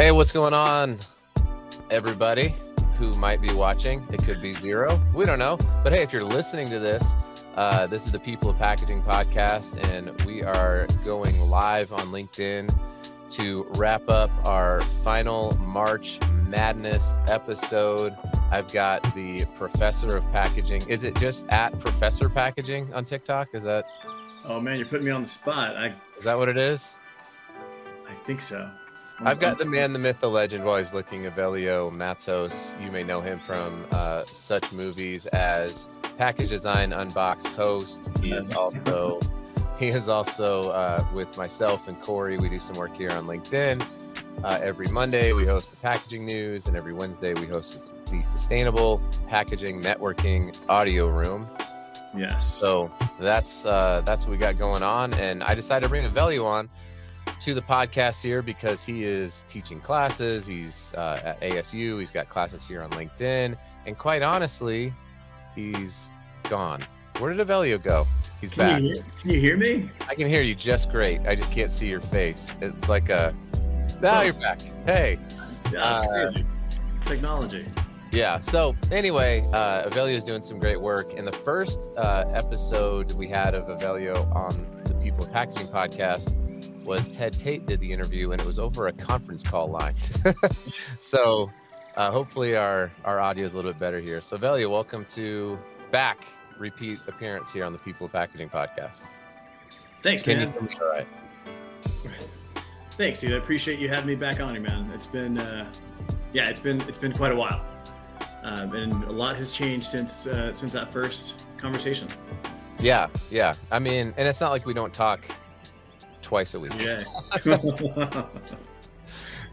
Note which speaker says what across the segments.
Speaker 1: Hey, what's going on, everybody who might be watching? It could be zero. We don't know. But hey, if you're listening to this, uh, this is the People of Packaging podcast, and we are going live on LinkedIn to wrap up our final March Madness episode. I've got the Professor of Packaging. Is it just at Professor Packaging on TikTok? Is that?
Speaker 2: Oh man, you're putting me on the spot. I.
Speaker 1: Is that what it is?
Speaker 2: I think so.
Speaker 1: I've got the man, the myth, the legend while he's looking, Evelio Matos. You may know him from uh, such movies as Package Design Unboxed host. He is also he is also uh, with myself and Corey. We do some work here on LinkedIn. Uh, every Monday we host the packaging news, and every Wednesday we host the Sustainable Packaging Networking Audio Room.
Speaker 2: Yes.
Speaker 1: So that's uh, that's what we got going on, and I decided to bring Evelio on to the podcast here because he is teaching classes. He's uh, at ASU. He's got classes here on LinkedIn, and quite honestly, he's gone. Where did Evelio go? He's
Speaker 2: can
Speaker 1: back.
Speaker 2: You hear, can you hear me?
Speaker 1: I can hear you just great. I just can't see your face. It's like a. Now
Speaker 2: Oh.
Speaker 1: you're back. Hey.
Speaker 2: Yeah, that's
Speaker 1: Uh,
Speaker 2: crazy. Technology.
Speaker 1: Yeah. So anyway, uh, Evelio is doing some great work. In the first uh, episode we had of Evelio on the People Packaging podcast was Ted Tate did the interview, and it was over a conference call line. so uh, hopefully our our audio is a little bit better here. So Evelio, welcome to back repeat appearance here on the People Packaging podcast.
Speaker 2: Thanks,
Speaker 1: Can
Speaker 2: man.
Speaker 1: all right?
Speaker 2: Thanks, dude. I appreciate you having me back on here, man. It's been, uh, yeah, it's been it's been quite a while, um, and a lot has changed since uh, since that first conversation.
Speaker 1: Yeah, yeah. I mean, and it's not like we don't talk twice a week.
Speaker 2: Yeah.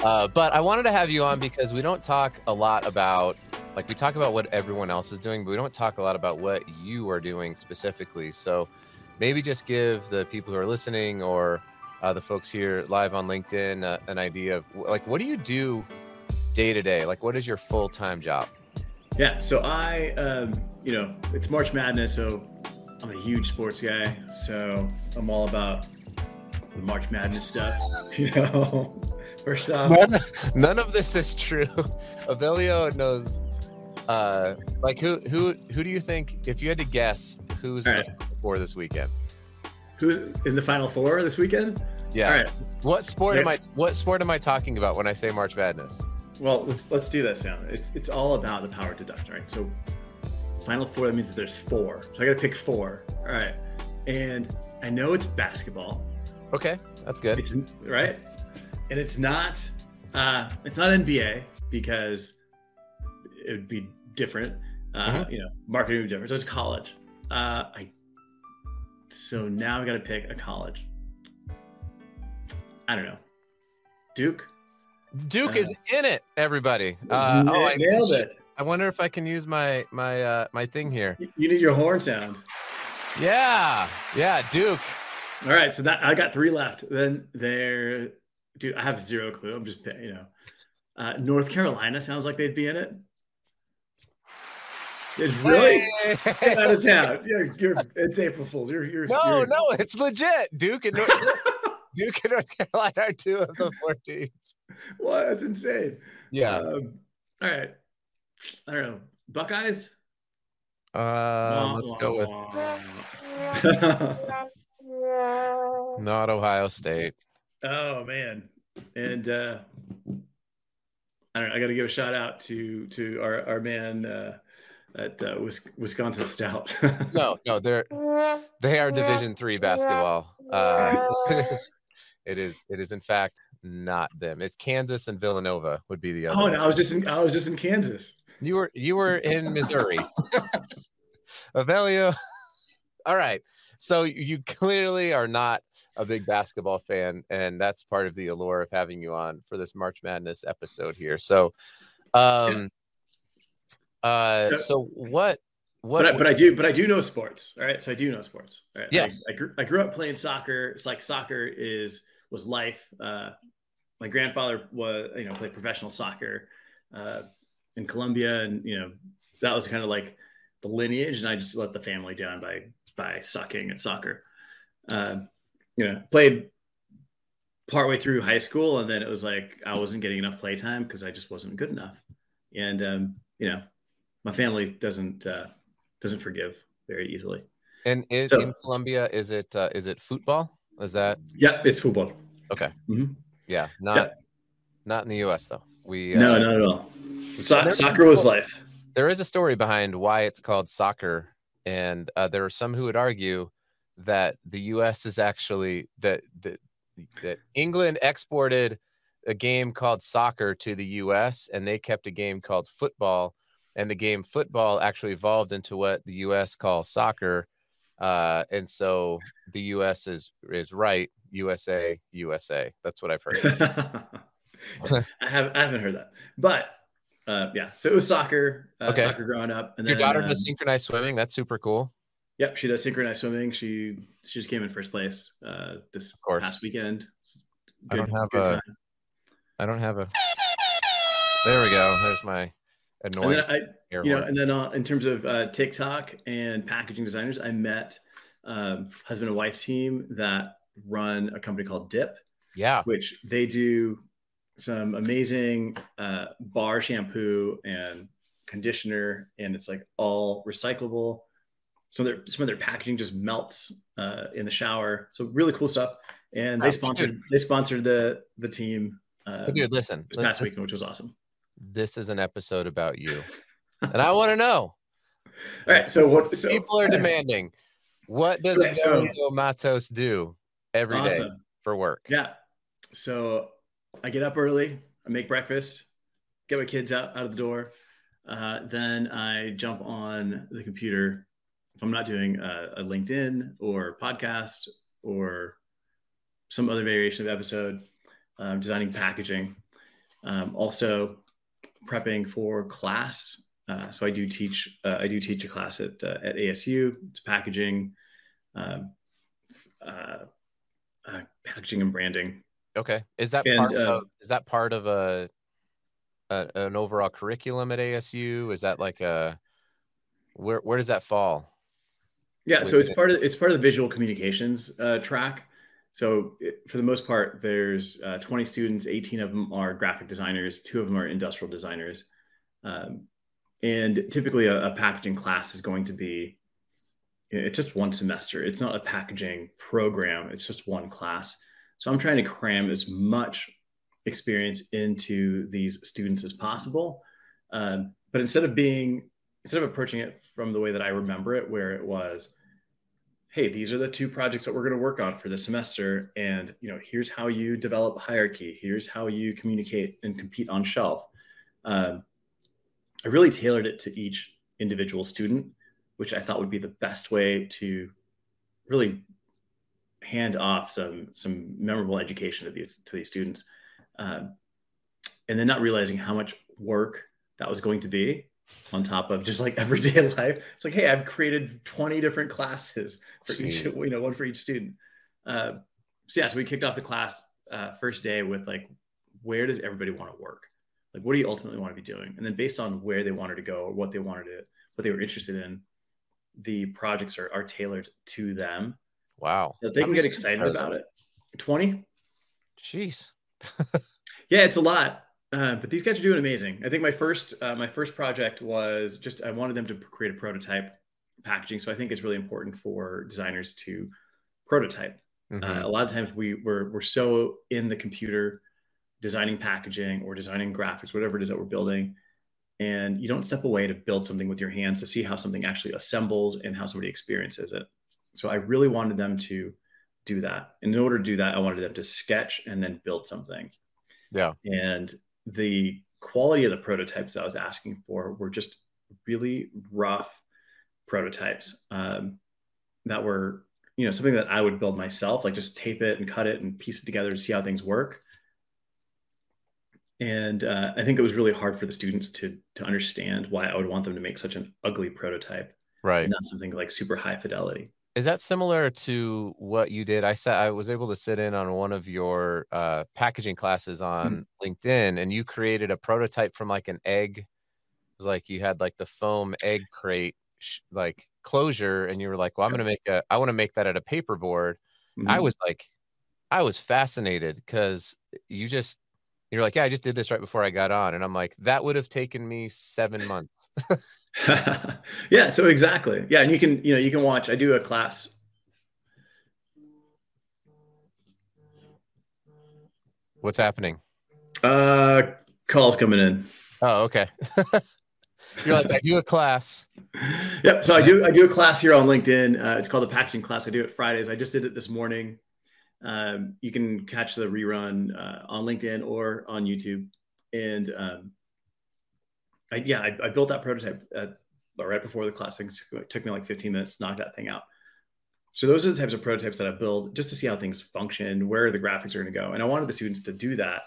Speaker 1: Uh, but I wanted to have you on because we don't talk a lot about, like, we talk about what everyone else is doing, but we don't talk a lot about what you are doing specifically. So maybe just give the people who are listening or uh, the folks here live on LinkedIn uh, an idea of, like, what do you do day to day? Like, what is your full time job?
Speaker 2: yeah. So I, um, you know, it's March Madness, so I'm a huge sports guy. So I'm all about the March Madness stuff. You know, first off,
Speaker 1: None, none of this is true. Avelio knows. Uh, like who who who do you think if you had to guess who's
Speaker 2: All
Speaker 1: in
Speaker 2: right.
Speaker 1: the Final four this weekend?
Speaker 2: who's in the Final Four this weekend?
Speaker 1: Yeah.
Speaker 2: All right.
Speaker 1: What sport am I? What sport am I talking about when I say March Madness?
Speaker 2: Well, let's let's do this now. It's it's all about the power deduction, right? So final four that means that there's four. So I got to pick four. All right, and I know it's basketball.
Speaker 1: Okay, that's good.
Speaker 2: It's right, and it's not uh, it's not NBA because it would be different. Uh,
Speaker 1: Mhm.
Speaker 2: You know, marketing would be different. So it's college. Uh, I so now I got to pick a college. I don't know, Duke.
Speaker 1: Duke
Speaker 2: uh,
Speaker 1: is in it. Everybody. Uh,
Speaker 2: Na-
Speaker 1: oh, I,
Speaker 2: nailed it.
Speaker 1: I wonder if I can use my my uh, my thing here.
Speaker 2: You need your horn sound.
Speaker 1: Yeah, yeah, Duke.
Speaker 2: All right, so that I got three left. Then there, dude, I have zero clue. I'm just you know, uh, North Carolina sounds like they'd be in it. It's really
Speaker 1: Hey!
Speaker 2: get out of town. You're, you're, it's April Fools. You're, you're,
Speaker 1: no,
Speaker 2: you're,
Speaker 1: no, it's legit. Duke and North, Duke and North Carolina are two of the four teams.
Speaker 2: What? That's insane.
Speaker 1: Yeah.
Speaker 2: Um, all right. I don't know. Buckeyes.
Speaker 1: Um, let's go with
Speaker 2: with.
Speaker 1: not Ohio State.
Speaker 2: Oh man, and uh, I don't know. I got to give a shout out to to our our man uh, at uh, Wisconsin Stout.
Speaker 1: No, no, they're they are Division three basketball. Uh, it is, it is in fact not them. It's Kansas and Villanova would be the other.
Speaker 2: oh, no, I was just in I was just in Kansas.
Speaker 1: You were you were in Missouri. Evelio. All right. So you clearly are not a big basketball fan, and that's part of the allure of having you on for this March Madness episode here. So, um, uh, so what? What?
Speaker 2: But I, but I do but I do know sports. All right, so I do know sports. All right.
Speaker 1: Yes.
Speaker 2: I, I grew I grew up playing soccer. It's like soccer is was life. Uh, my grandfather was you know played professional soccer uh, in Colombia, and you know that was kind of like the lineage, and I just let the family down by by sucking at soccer. Uh, you know, played partway through high school, and then it was like I wasn't getting enough playtime because I just wasn't good enough. And um, you know, my family doesn't uh, doesn't forgive very easily.
Speaker 1: And is
Speaker 2: So-
Speaker 1: in Colombia, is it uh, is it football? Is that
Speaker 2: Yeah, it's football.
Speaker 1: okay?
Speaker 2: Mhm.
Speaker 1: Yeah, not not in the U.S. though. We
Speaker 2: No,
Speaker 1: uh,
Speaker 2: not at all. So- soccer was life.
Speaker 1: there is a story behind why it's called soccer, and uh, there are some who would argue that the U.S. is actually that that that England exported a game called soccer to the U.S. and they kept a game called football, and the game football actually evolved into what the U.S. calls soccer, uh, and so the U.S. is is right. USA, USA. That's what I've heard.
Speaker 2: I have I haven't heard that, but uh, yeah. So it was soccer, uh,
Speaker 1: Okay.
Speaker 2: soccer growing up, and
Speaker 1: Your
Speaker 2: then
Speaker 1: daughter
Speaker 2: um,
Speaker 1: does synchronized swimming. That's super cool.
Speaker 2: Yep, she does synchronized swimming. She she just came in first place uh, this past weekend.
Speaker 1: I don't have
Speaker 2: good
Speaker 1: a-
Speaker 2: time.
Speaker 1: I don't have a. There we go. There's my
Speaker 2: And
Speaker 1: annoying
Speaker 2: then I, you know, and then uh, in terms of uh, TikTok and packaging designers, I met um, husband and wife team that run a company called Dip,
Speaker 1: yeah.
Speaker 2: which they do some amazing uh, bar shampoo and conditioner, and it's like all recyclable. Some of their some of their packaging just melts uh, in the shower. So really cool stuff. And they sponsored they sponsored the the team uh,
Speaker 1: dude, listen.
Speaker 2: this past
Speaker 1: this,
Speaker 2: weekend, which was awesome.
Speaker 1: this is an episode about you, and I want to know.
Speaker 2: All right, so what? So
Speaker 1: People are demanding. What does
Speaker 2: Okay, so-
Speaker 1: Matos do every day
Speaker 2: awesome.
Speaker 1: for work?
Speaker 2: Yeah. So I get up early, I make breakfast, get my kids out, out of the door. Uh, then I jump on the computer. If I'm not doing a, a LinkedIn or podcast or some other variation of episode, um, designing packaging. Um, also prepping for class. Uh, so I do teach. Uh, I do teach a class at uh, at ASU. It's packaging, um, uh, uh, packaging and branding.
Speaker 1: Okay. Is that
Speaker 2: And,
Speaker 1: part
Speaker 2: uh,
Speaker 1: of is that part of a, a an overall curriculum at ASU? Is that like a where where does that fall?
Speaker 2: Yeah, so it's part of it's part of the visual communications uh, track. So it, for the most part, there's uh, 20 students. 18 of them are graphic designers. Two of them are industrial designers. Um, and typically, a, a packaging class is going to be it's just one semester. It's not a packaging program. It's just one class. So I'm trying to cram as much experience into these students as possible. Um, but instead of being instead of approaching it from the way that I remember it, where it was, hey, these are the two projects that we're going to work on for the semester, and you know, here's how you develop hierarchy. Here's how you communicate and compete on shelf. Um, I really tailored it to each individual student, which I thought would be the best way to really hand off some some memorable education to these to these students, um, and then not realizing how much work that was going to be on top of just like everyday life. It's like, hey, I've created 20 different classes for each, you know, one for each student. Uh, so yeah, so we kicked off the class uh, first day with like, where does everybody want to work? Like, what do you ultimately want to be doing? And then based on where they wanted to go or what they wanted to, what they were interested in, the projects are, are tailored to them.
Speaker 1: Wow.
Speaker 2: So they
Speaker 1: How
Speaker 2: can get excited about it. 20?
Speaker 1: Jeez.
Speaker 2: Yeah, it's a lot. Uh, but these guys are doing amazing. I think my first uh, my first project was just I wanted them to create a prototype packaging. So I think it's really important for designers to prototype.
Speaker 1: Mhm.
Speaker 2: Uh, a lot of times we we're we're so in the computer designing packaging or designing graphics, whatever it is that we're building, and you don't step away to build something with your hands to see how something actually assembles and how somebody experiences it. So I really wanted them to do that. And in order to do that, I wanted them to sketch and then build something.
Speaker 1: Yeah.
Speaker 2: And the quality of the prototypes that I was asking for were just really rough prototypes um, that were, you know, something that I would build myself, like just tape it and cut it and piece it together to see how things work. And uh, I think it was really hard for the students to to understand why I would want them to make such an ugly prototype
Speaker 1: Right.
Speaker 2: not something like super high fidelity.
Speaker 1: Is that similar to what you did? I said I was able to sit in on one of your uh, packaging classes on LinkedIn, and you created a prototype from like an egg. It was like you had like the foam egg crate sh- like closure, and you were like, "Well, I'm gonna make a. I want to make that at a paper board." I was like, I was fascinated because you just you're like, yeah, I just did this right before I got on, and I'm like, that would have taken me seven months.
Speaker 2: yeah, so exactly. Yeah, and you can you know you can watch. I do a class.
Speaker 1: What's happening?
Speaker 2: Uh, calls coming in.
Speaker 1: Oh, okay. You're like, I do a class.
Speaker 2: Yep. So I do I do a class here on LinkedIn. Uh, it's called the packaging class. I do it Fridays. I just did it this morning. Um, you can catch the rerun uh, on LinkedIn or on YouTube. And um, I, yeah, I, I, built that prototype at, right before the class. It took, took me like 15 minutes to knock that thing out. So those are the types of prototypes that I build just to see how things function, where the graphics are going to go. And I wanted the students to do that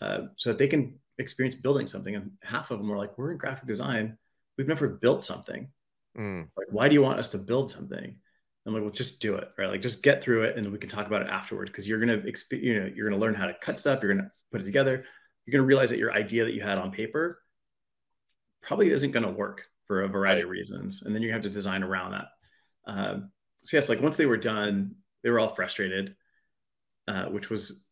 Speaker 2: uh, so that they can experience building something. And half of them were like, we're in graphic design. We've never built something. Mm. Like, why do you want us to build something? I'm like, well, just do it, right? Like, just get through it, and we can talk about it afterward. Because you're gonna, exp- you know, you're gonna learn how to cut stuff. You're gonna put it together. You're gonna realize that your idea that you had on paper probably isn't gonna work for a variety right. of reasons, and then you have to design around that. Um, so yes, like once they were done, they were all frustrated, uh, which was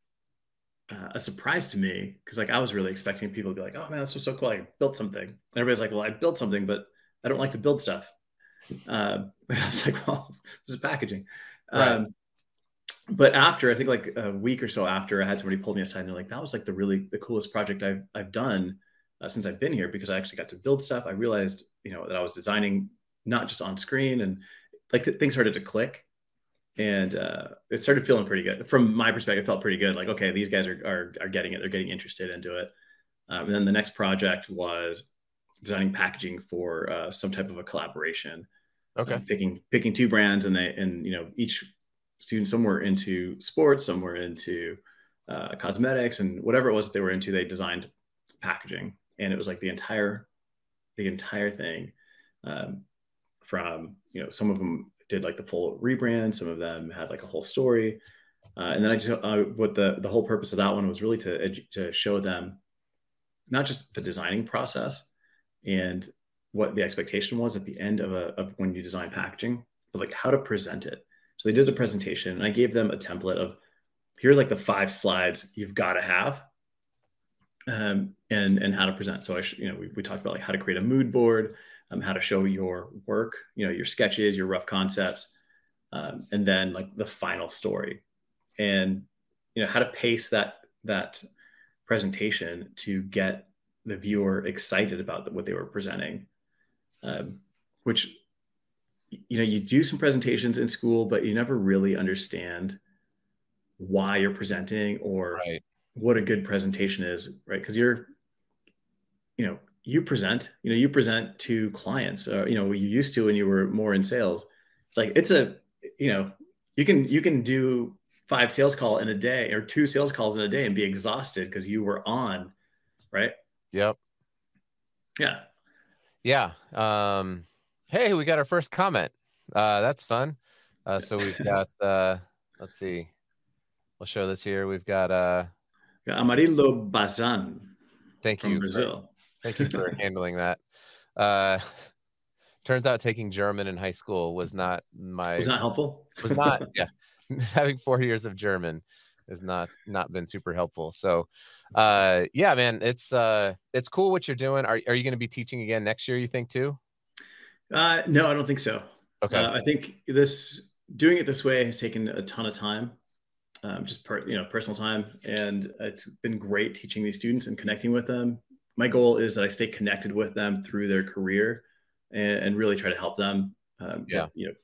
Speaker 2: uh, a surprise to me because like I was really expecting people to be like, "Oh man, this was so cool! I built something." And everybody's like, "Well, I built something, but I don't like to build stuff." Uh, I was like, "Well, this is packaging." Right. Um, but after I think like a week or so after, I had somebody pull me aside and they're like, "That was like the really the coolest project I've I've done uh, since I've been here because I actually got to build stuff. I realized you know that I was designing not just on screen and like things started to click." and uh, it started feeling pretty good from my perspective. It felt pretty good. Like, okay, these guys are are, are getting it. They're getting interested into it. Um, and then the next project was designing packaging for uh, some type of a collaboration.
Speaker 1: Okay.
Speaker 2: Um, picking picking two brands, and they and you know each student somewhere into sports, somewhere into uh, cosmetics, and whatever it was that they were into, they designed packaging, and it was like the entire the entire thing. Um, from you know some of them did like the full rebrand. Some of them had like a whole story. Uh, and then I just, uh, what the, the whole purpose of that one was really to, to show them not just the designing process and what the expectation was at the end of a, of when you design packaging, but like how to present it. So they did a presentation and I gave them a template of here are like the five slides you've got to have um, and, and how to present. So I, sh- you know, we, we talked about like how to create a mood board, um, how to show your work, you know, your sketches, your rough concepts, um, and then like the final story, and you know how to pace that that presentation to get the viewer excited about what they were presenting, um, which you know you do some presentations in school, but you never really understand why you're presenting or right. What a good presentation is, right? Because you're you know you present you know you present to clients uh, you know you used to when you were more in sales. It's like it's a you know you can you can do five sales call in a day or two sales calls in a day and be exhausted because you were on right?
Speaker 1: Yep.
Speaker 2: Yeah.
Speaker 1: Yeah um hey we got our first comment. Uh that's fun. Uh so we've got uh let's see. We'll show this here. We've got uh
Speaker 2: amarillo bazan
Speaker 1: thank you brazil Thank you for handling that. Uh, turns out taking German in high school was not my
Speaker 2: was not helpful.
Speaker 1: Was not yeah. Having four years of German has not not been super helpful. So, uh, yeah, man, it's uh, it's cool what you're doing. Are are you going to be teaching again next year? You think too?
Speaker 2: Uh, no, I don't think so.
Speaker 1: Okay.
Speaker 2: Uh, I think this doing it this way has taken a ton of time, um, just per, you know personal time, and it's been great teaching these students and connecting with them my goal is that I stay connected with them through their career and, and really try to help them. Um,
Speaker 1: yeah.
Speaker 2: But, you know,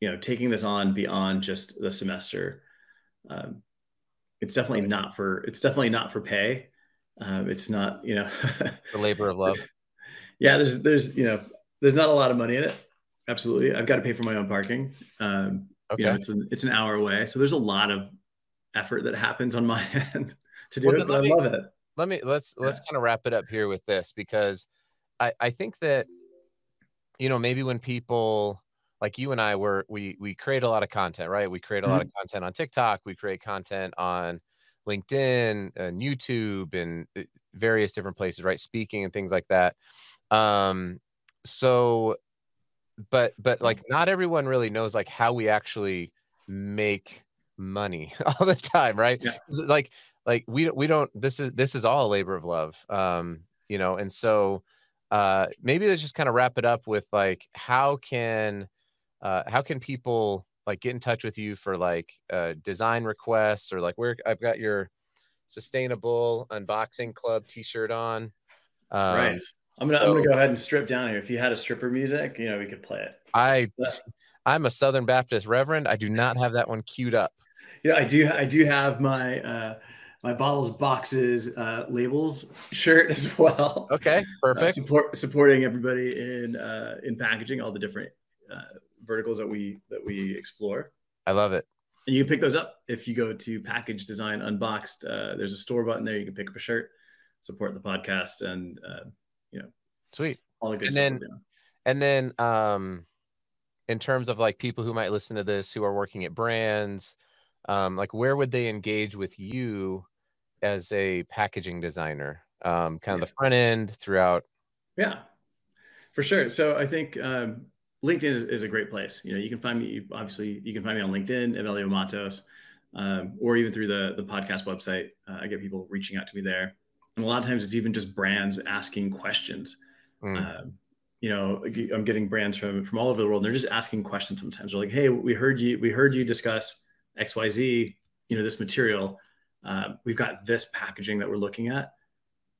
Speaker 2: you know, taking this on beyond just the semester. Um, it's definitely not for, it's definitely not for pay. Um, it's not, you know,
Speaker 1: the labor of love.
Speaker 2: Yeah. There's, there's, you know, there's not a lot of money in it. Absolutely. I've got to pay for my own parking. Um, okay. You know, it's an, it's an hour away. So there's a lot of effort that happens on my end to do well, it, but I love it
Speaker 1: let me let's let's kind of wrap it up here with this because I I think that you know maybe when people like you and I were we we create a lot of content, right? We create a mm-hmm. lot of content on TikTok, we create content on LinkedIn and YouTube and uh, various different places, right? Speaking and things like that. Um so but but like not everyone really knows like how we actually make money all the time, right?
Speaker 2: Yeah.
Speaker 1: Like like we we don't this is this is all a labor of love. Um, you know, and so uh maybe let's just kind of wrap it up with like how can uh how can people like get in touch with you for like uh design requests or like where I've got your sustainable unboxing club t-shirt on.
Speaker 2: Um, right. I'm gonna so, I'm gonna go ahead and strip down here. If you had a stripper music, you know, we could play it.
Speaker 1: I I'm a Southern Baptist Reverend. I do not have that one queued up.
Speaker 2: Yeah, I do. I do have my uh, my bottles, boxes, uh, labels shirt as well.
Speaker 1: Okay, uh, perfect. Uh,
Speaker 2: support supporting everybody in uh, in packaging, all the different uh, verticals that we that we explore.
Speaker 1: I love it.
Speaker 2: And you can pick those up if you go to Package Design Unboxed. Uh, there's a store button there. You can pick up a shirt, support the podcast, and uh, you know,
Speaker 1: sweet.
Speaker 2: All the good
Speaker 1: and
Speaker 2: stuff.
Speaker 1: Then, and then, um, in terms of like people who might listen to this who are working at brands, um, like where would they engage with you as a packaging designer? Um, kind of yeah. the front end throughout.
Speaker 2: Yeah, for sure. So I think um, LinkedIn is, is, a great place. You know, you can find me obviously you can find me on LinkedIn, Evelio Matos, um, or even through the the podcast website. Uh, I get people reaching out to me there, and a lot of times it's even just brands asking questions. Mm. Um, you know, I'm getting brands from from all over the world. And they're just asking questions sometimes. They're like, "Hey, we heard you. We heard you discuss X, Y, Z. You know, this material. Uh, we've got this packaging that we're looking at.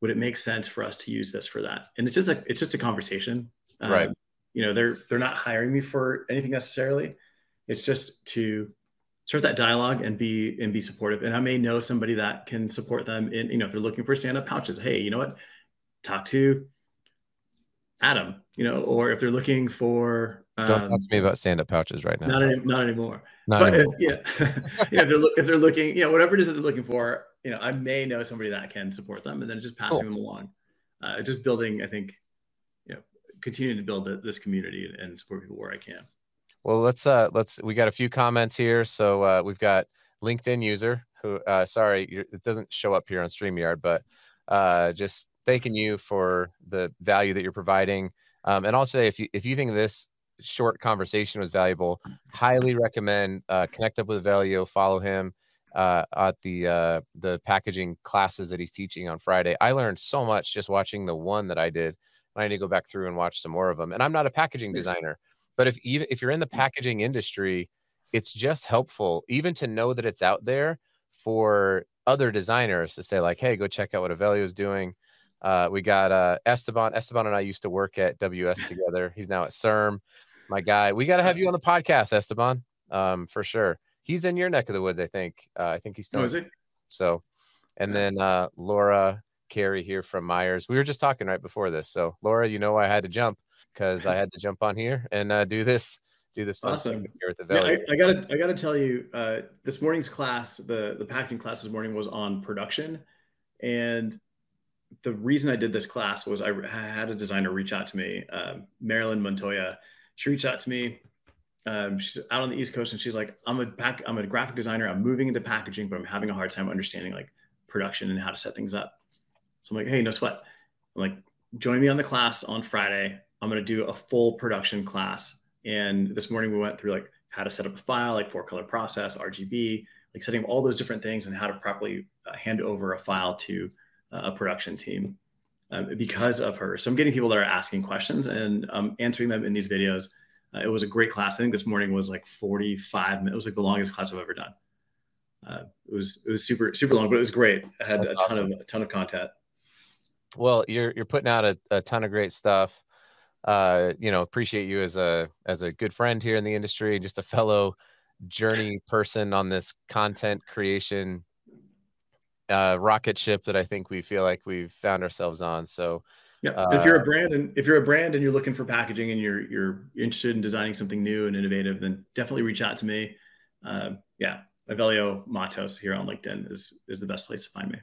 Speaker 2: Would it make sense for us to use this for that?" And it's just a it's just a conversation.
Speaker 1: Um, right
Speaker 2: you know they're they're not hiring me for anything necessarily it's just to start that dialogue and be and be supportive and i may know somebody that can support them in you know if they're looking for stand-up pouches hey you know what talk to adam you know or if they're looking for
Speaker 1: um, don't talk to me about stand-up pouches right now
Speaker 2: not, any, not anymore
Speaker 1: not but
Speaker 2: anymore. If, yeah, yeah if, they're, if they're looking you know whatever it is that they're looking for you know i may know somebody that can support them and then just passing cool. them along uh, just building i think you know, continuing to build this community and support people where I can.
Speaker 1: Well, let's uh let's we got a few comments here. So uh, we've got LinkedIn user who uh, sorry it doesn't show up here on Streamyard, but uh, just thanking you for the value that you're providing. Um, and also, if you if you think this short conversation was valuable, highly recommend uh, connect up with Evelio, follow him uh, at the uh, the packaging classes that he's teaching on Friday. I learned so much just watching the one that I did. I need to go back through and watch some more of them. And I'm not a packaging designer, but if even if you're in the mm. packaging industry, it's just helpful even to know that it's out there for other designers to say like, "Hey, go check out what Evelio is doing." Uh, we got uh, Esteban. Esteban and I used to work at WS together. He's now at CERM. My guy. We got to have you on the podcast, Esteban, um, for sure. He's in your neck of the woods, I think. Uh, I think he's still.
Speaker 2: Oh, is it?
Speaker 1: So, and then uh, Laura Carey here from Myers. We were just talking right before this. So Laura, you know I had to jump because I had to jump on here and uh, do this do this
Speaker 2: awesome here at the yeah, I, I, gotta I gotta tell you, uh, this morning's class, the the packaging class this morning was on production, and the reason I did this class was I had a designer reach out to me, um, Marilyn Montoya. She reached out to me. Um, she's out on the East Coast, and she's like, "I'm a pack, I'm a graphic designer. I'm moving into packaging, but I'm having a hard time understanding like production and how to set things up." So I'm like, hey, no sweat. I'm like, join me on the class on Friday. I'm going to do a full production class. And this morning we went through like how to set up a file, like four color process, RGB, like setting up all those different things and how to properly uh, hand over a file to uh, a production team um, because of her. So I'm getting people that are asking questions and um, answering them in these videos. Uh, it was a great class. I think this morning was like 45 minutes. It was like the longest class I've ever done. Uh, it was it was super super long, but it was great. I had That's a ton awesome. of a ton of content.
Speaker 1: Well, you're you're putting out a, a ton of great stuff. Uh, you know, appreciate you as a as a good friend here in the industry, just a fellow journey person on this content creation uh, rocket ship that I think we feel like we've found ourselves on. So,
Speaker 2: yeah, uh, if you're a brand and if you're a brand and you're looking for packaging and you're you're interested in designing something new and innovative, then definitely reach out to me. Uh, yeah, Evelio Matos here on LinkedIn is is the best place to find me.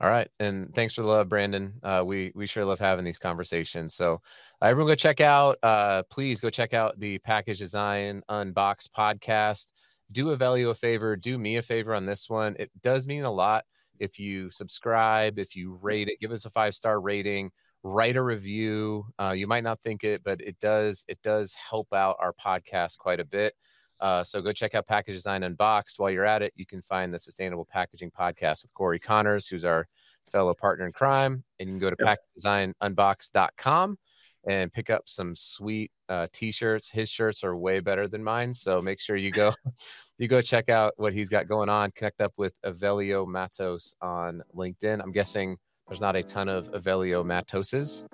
Speaker 1: All right, and thanks for the love, Brandon. Uh, we we sure love having these conversations. So, uh, everyone, go check out. Uh, please go check out the Package Design Unboxed podcast. Do Evelio a favor. Do me a favor on this one. It does mean a lot if you subscribe, if you rate it, give us a five star rating, write a review. Uh, you might not think it, but it does. It does help out our podcast quite a bit. Uh, so go check out Package Design Unboxed. While you're at it, you can find the Sustainable Packaging Podcast with Corey Connors, who's our fellow partner in crime. And you can go to
Speaker 2: Yep.
Speaker 1: packagedesignunboxed.com and pick up some sweet uh, t-shirts. His shirts are way better than mine, so make sure you go you go check out what he's got going on. Connect up with Evelio Matos on LinkedIn. I'm guessing there's not a ton of Evelio Matoses.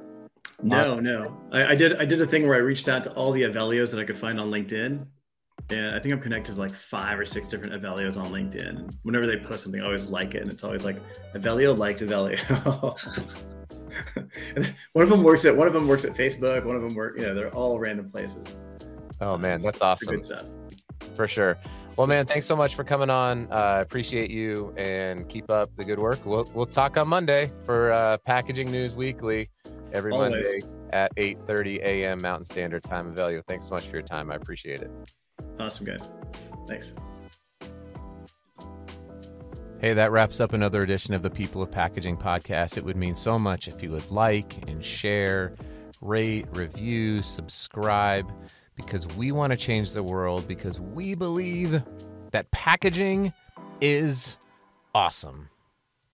Speaker 2: No, no. I, I did. I did a thing where I reached out to all the Evelios that I could find on LinkedIn, and I think I'm connected to like five or six different Evelios on LinkedIn. Whenever they post something, I always like it, and it's always like Evelio liked Evelio. And one of them works at one of them works at Facebook. One of them work. You know, they're all random places.
Speaker 1: Oh man, that's awesome.
Speaker 2: good stuff.
Speaker 1: For sure. Well, man, thanks so much for coming on. I uh, appreciate you and keep up the good work. We'll we'll talk on Monday for uh, Packaging News Weekly every
Speaker 2: Always.
Speaker 1: Monday at 8:30 a.m. Mountain Standard Time. Value. Thanks so much for your time. I appreciate it.
Speaker 2: Awesome, guys. Thanks.
Speaker 1: Hey, that wraps up another edition of the People of Packaging podcast. It would mean so much if you would like and share, rate, review, subscribe, because we want to change the world because we believe that packaging is awesome.